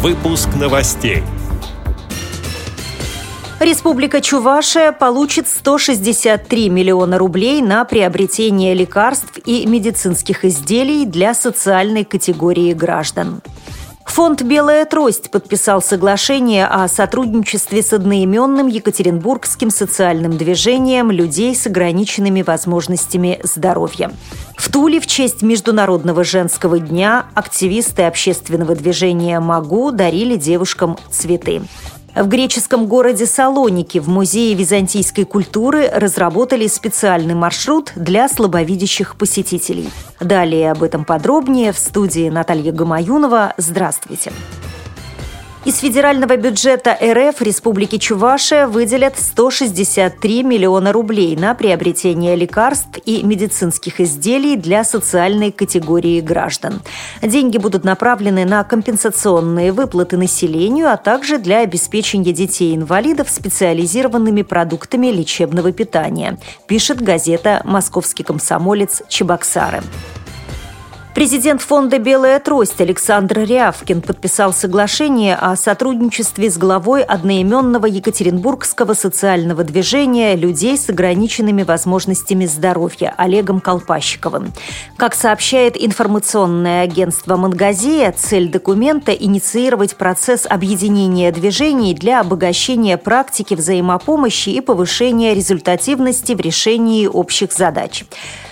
Выпуск новостей. Республика Чувашия получит 163 миллиона рублей на приобретение лекарств и медицинских изделий для социальной категории граждан. Фонд «Белая трость» подписал соглашение о сотрудничестве с одноименным Екатеринбургским социальным движением людей с ограниченными возможностями здоровья. В Туле в честь Международного женского дня активисты общественного движения «МАГУ» дарили девушкам цветы. В греческом городе Салоники в Музее византийской культуры разработали специальный маршрут для слабовидящих посетителей. Далее об этом подробнее в студии Наталья Гамаюнова. Здравствуйте! Из федерального бюджета РФ Республики Чувашия выделят 163 миллиона рублей на приобретение лекарств и медицинских изделий для социальной категории граждан. Деньги будут направлены на компенсационные выплаты населению, а также для обеспечения детей-инвалидов специализированными продуктами лечебного питания, пишет газета «Московский комсомолец» Чебоксары. Президент фонда «Белая трость» Александр Рявкин подписал соглашение о сотрудничестве с главой одноименного Екатеринбургского социального движения людей с ограниченными возможностями здоровья Олегом Колпащиковым. Как сообщает информационное агентство «Мангазея», цель документа – инициировать процесс объединения движений для обогащения практики взаимопомощи и повышения результативности в решении общих задач.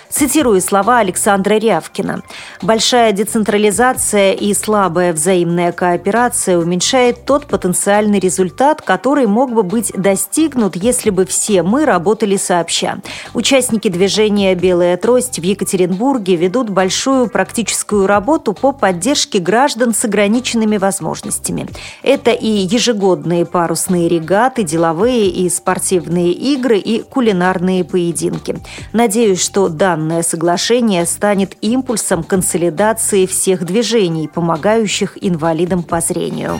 Цитирую слова Александра Рявкина. «Большая децентрализация и слабая взаимная кооперация уменьшает тот потенциальный результат, который мог бы быть достигнут, если бы все мы работали сообща. Участники движения «Белая трость» в Екатеринбурге ведут большую практическую работу по поддержке граждан с ограниченными возможностями. Это и ежегодные парусные регаты, деловые и спортивные игры и кулинарные поединки. Надеюсь, что данные Данное соглашение станет импульсом консолидации всех движений, помогающих инвалидам по зрению.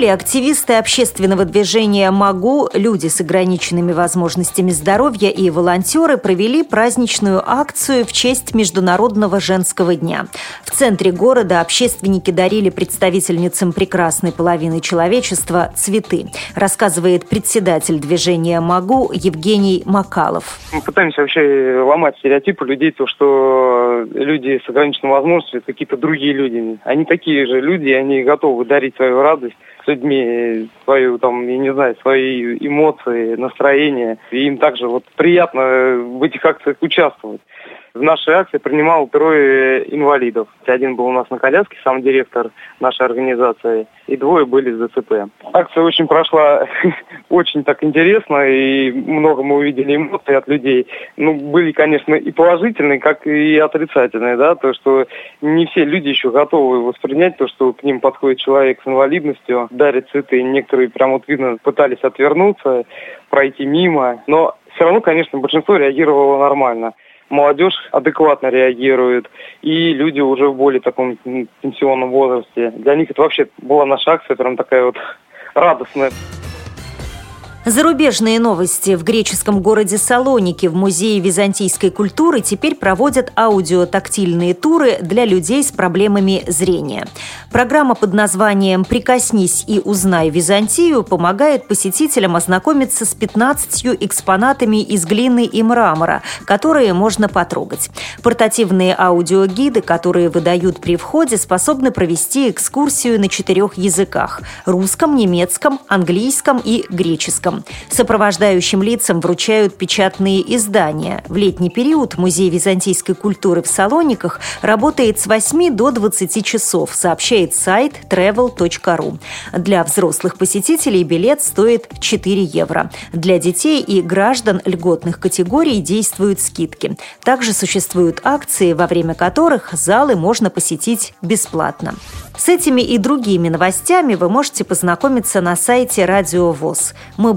Туле активисты общественного движения «МАГУ», люди с ограниченными возможностями здоровья и волонтеры провели праздничную акцию в честь Международного женского дня. В центре города общественники дарили представительницам прекрасной половины человечества цветы, рассказывает председатель движения «МАГУ» Евгений Макалов. Мы пытаемся вообще ломать стереотипы людей, то, что люди с ограниченными возможностями – какие-то другие люди. Они такие же люди, они готовы дарить свою радость людьми свою, там, я не знаю, свои эмоции, настроение. И им также вот приятно в этих акциях участвовать. В нашей акции принимал трое инвалидов. Один был у нас на коляске, сам директор нашей организации, и двое были с ДЦП. Акция очень прошла очень так интересно, и много мы увидели эмоций от людей. Ну, были, конечно, и положительные, как и отрицательные, да, то, что не все люди еще готовы воспринять то, что к ним подходит человек с инвалидностью, дарит цветы. Некоторые прям вот видно пытались отвернуться, пройти мимо, но все равно, конечно, большинство реагировало нормально молодежь адекватно реагирует, и люди уже в более таком пенсионном возрасте. Для них это вообще была наша акция, прям такая вот радостная. Зарубежные новости. В греческом городе Салоники в Музее византийской культуры теперь проводят аудиотактильные туры для людей с проблемами зрения. Программа под названием «Прикоснись и узнай Византию» помогает посетителям ознакомиться с 15 экспонатами из глины и мрамора, которые можно потрогать. Портативные аудиогиды, которые выдают при входе, способны провести экскурсию на четырех языках – русском, немецком, английском и греческом русском. Сопровождающим лицам вручают печатные издания. В летний период Музей византийской культуры в Салониках работает с 8 до 20 часов, сообщает сайт travel.ru. Для взрослых посетителей билет стоит 4 евро. Для детей и граждан льготных категорий действуют скидки. Также существуют акции, во время которых залы можно посетить бесплатно. С этими и другими новостями вы можете познакомиться на сайте Радио ВОЗ. Мы